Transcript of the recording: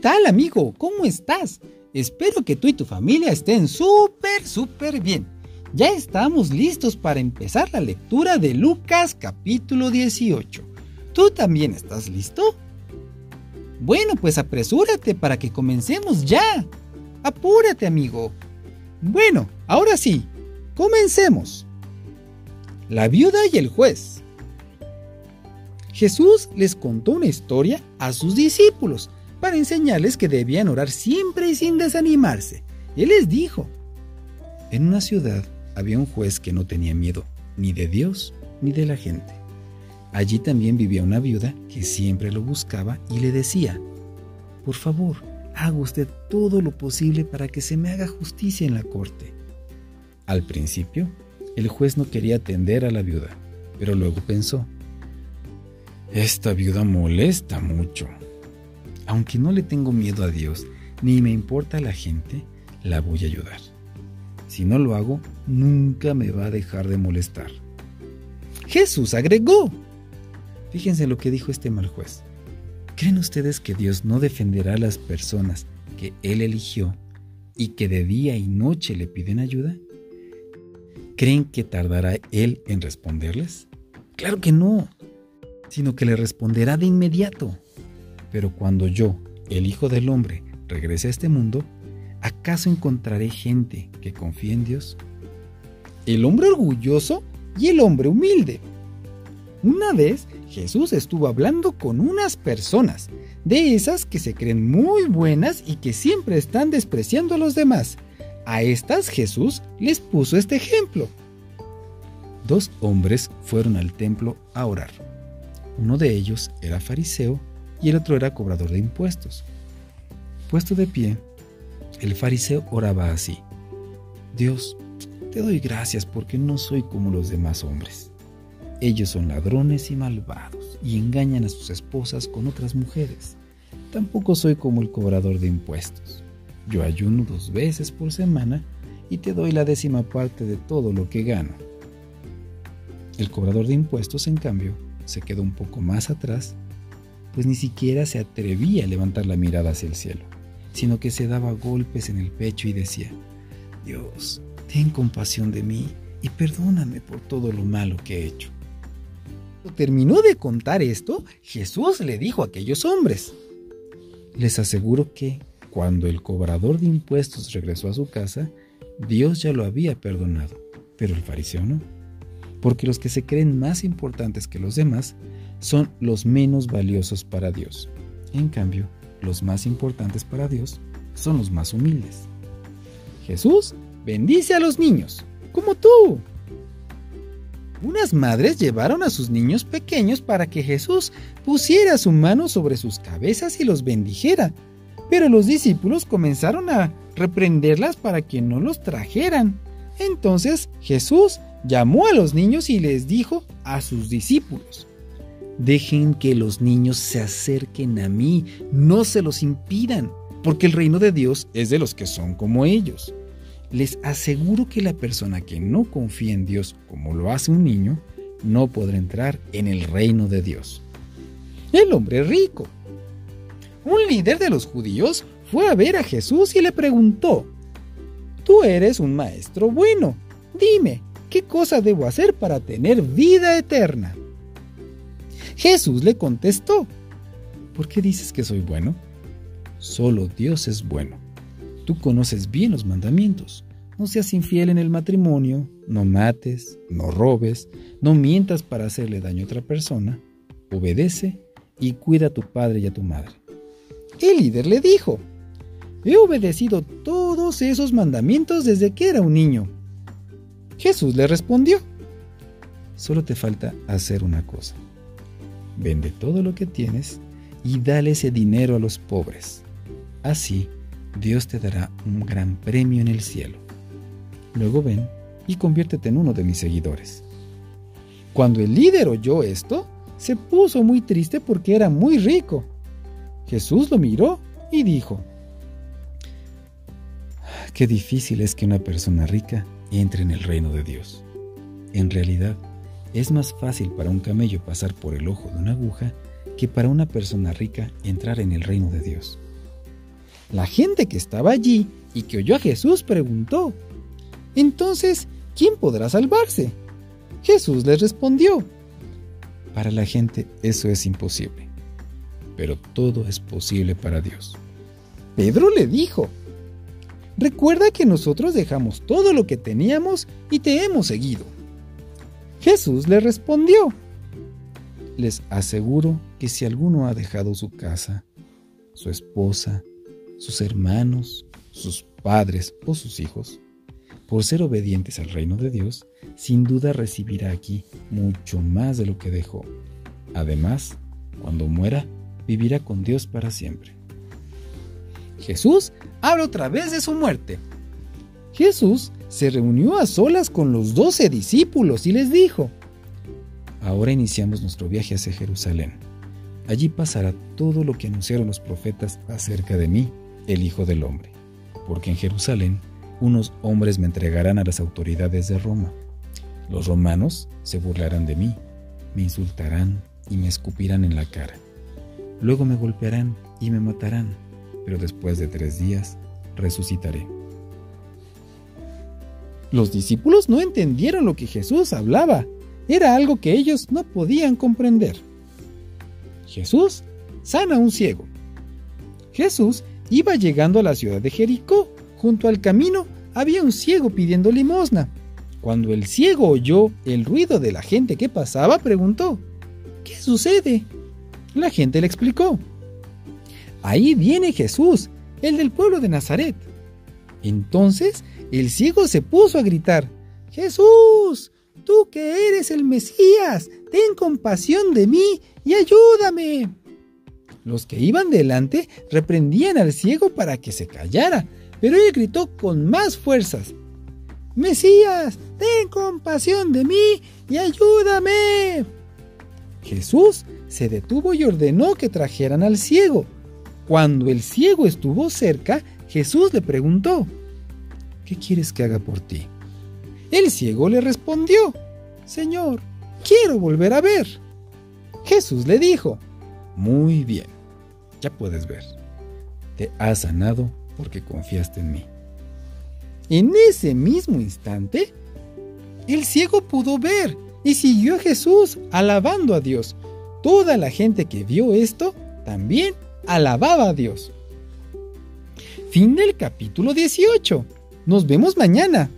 tal amigo? ¿Cómo estás? Espero que tú y tu familia estén súper, súper bien. Ya estamos listos para empezar la lectura de Lucas capítulo 18. ¿Tú también estás listo? Bueno, pues apresúrate para que comencemos ya. Apúrate, amigo. Bueno, ahora sí, comencemos. La viuda y el juez. Jesús les contó una historia a sus discípulos para enseñarles que debían orar siempre y sin desanimarse. Él les dijo, en una ciudad había un juez que no tenía miedo ni de Dios ni de la gente. Allí también vivía una viuda que siempre lo buscaba y le decía, por favor, haga usted todo lo posible para que se me haga justicia en la corte. Al principio, el juez no quería atender a la viuda, pero luego pensó, esta viuda molesta mucho. Aunque no le tengo miedo a Dios, ni me importa la gente, la voy a ayudar. Si no lo hago, nunca me va a dejar de molestar. Jesús agregó. Fíjense lo que dijo este mal juez. ¿Creen ustedes que Dios no defenderá a las personas que Él eligió y que de día y noche le piden ayuda? ¿Creen que tardará Él en responderles? Claro que no, sino que le responderá de inmediato. Pero cuando yo, el Hijo del Hombre, regrese a este mundo, ¿acaso encontraré gente que confíe en Dios? El hombre orgulloso y el hombre humilde. Una vez Jesús estuvo hablando con unas personas, de esas que se creen muy buenas y que siempre están despreciando a los demás. A estas Jesús les puso este ejemplo. Dos hombres fueron al templo a orar. Uno de ellos era fariseo y el otro era cobrador de impuestos. Puesto de pie, el fariseo oraba así. Dios, te doy gracias porque no soy como los demás hombres. Ellos son ladrones y malvados y engañan a sus esposas con otras mujeres. Tampoco soy como el cobrador de impuestos. Yo ayuno dos veces por semana y te doy la décima parte de todo lo que gano. El cobrador de impuestos, en cambio, se quedó un poco más atrás pues ni siquiera se atrevía a levantar la mirada hacia el cielo, sino que se daba golpes en el pecho y decía, Dios, ten compasión de mí y perdóname por todo lo malo que he hecho. Cuando terminó de contar esto, Jesús le dijo a aquellos hombres, les aseguro que cuando el cobrador de impuestos regresó a su casa, Dios ya lo había perdonado, pero el fariseo no, porque los que se creen más importantes que los demás son los menos valiosos para Dios. En cambio, los más importantes para Dios son los más humildes. Jesús bendice a los niños, como tú. Unas madres llevaron a sus niños pequeños para que Jesús pusiera su mano sobre sus cabezas y los bendijera. Pero los discípulos comenzaron a reprenderlas para que no los trajeran. Entonces Jesús llamó a los niños y les dijo a sus discípulos, Dejen que los niños se acerquen a mí, no se los impidan, porque el reino de Dios es de los que son como ellos. Les aseguro que la persona que no confía en Dios como lo hace un niño, no podrá entrar en el reino de Dios. El hombre rico. Un líder de los judíos fue a ver a Jesús y le preguntó, Tú eres un maestro bueno, dime, ¿qué cosa debo hacer para tener vida eterna? Jesús le contestó, ¿por qué dices que soy bueno? Solo Dios es bueno. Tú conoces bien los mandamientos. No seas infiel en el matrimonio, no mates, no robes, no mientas para hacerle daño a otra persona, obedece y cuida a tu padre y a tu madre. El líder le dijo, he obedecido todos esos mandamientos desde que era un niño. Jesús le respondió, solo te falta hacer una cosa vende todo lo que tienes y dale ese dinero a los pobres. Así, Dios te dará un gran premio en el cielo. Luego ven y conviértete en uno de mis seguidores. Cuando el líder oyó esto, se puso muy triste porque era muy rico. Jesús lo miró y dijo, Qué difícil es que una persona rica entre en el reino de Dios. En realidad, es más fácil para un camello pasar por el ojo de una aguja que para una persona rica entrar en el reino de Dios. La gente que estaba allí y que oyó a Jesús preguntó, Entonces, ¿quién podrá salvarse? Jesús les respondió, Para la gente eso es imposible, pero todo es posible para Dios. Pedro le dijo, Recuerda que nosotros dejamos todo lo que teníamos y te hemos seguido. Jesús le respondió, Les aseguro que si alguno ha dejado su casa, su esposa, sus hermanos, sus padres o sus hijos, por ser obedientes al reino de Dios, sin duda recibirá aquí mucho más de lo que dejó. Además, cuando muera, vivirá con Dios para siempre. Jesús habla otra vez de su muerte. Jesús se reunió a solas con los doce discípulos y les dijo, Ahora iniciamos nuestro viaje hacia Jerusalén. Allí pasará todo lo que anunciaron los profetas acerca de mí, el Hijo del Hombre, porque en Jerusalén unos hombres me entregarán a las autoridades de Roma. Los romanos se burlarán de mí, me insultarán y me escupirán en la cara. Luego me golpearán y me matarán pero después de tres días resucitaré. Los discípulos no entendieron lo que Jesús hablaba. Era algo que ellos no podían comprender. Jesús sana a un ciego. Jesús iba llegando a la ciudad de Jericó. Junto al camino había un ciego pidiendo limosna. Cuando el ciego oyó el ruido de la gente que pasaba, preguntó, ¿qué sucede? La gente le explicó, Ahí viene Jesús, el del pueblo de Nazaret. Entonces el ciego se puso a gritar, Jesús, tú que eres el Mesías, ten compasión de mí y ayúdame. Los que iban delante reprendían al ciego para que se callara, pero él gritó con más fuerzas, Mesías, ten compasión de mí y ayúdame. Jesús se detuvo y ordenó que trajeran al ciego. Cuando el ciego estuvo cerca, Jesús le preguntó, ¿qué quieres que haga por ti? El ciego le respondió, Señor, quiero volver a ver. Jesús le dijo, muy bien, ya puedes ver. Te has sanado porque confiaste en mí. En ese mismo instante, el ciego pudo ver y siguió a Jesús alabando a Dios. Toda la gente que vio esto también alababa a Dios. Fin del capítulo 18. Nos vemos mañana.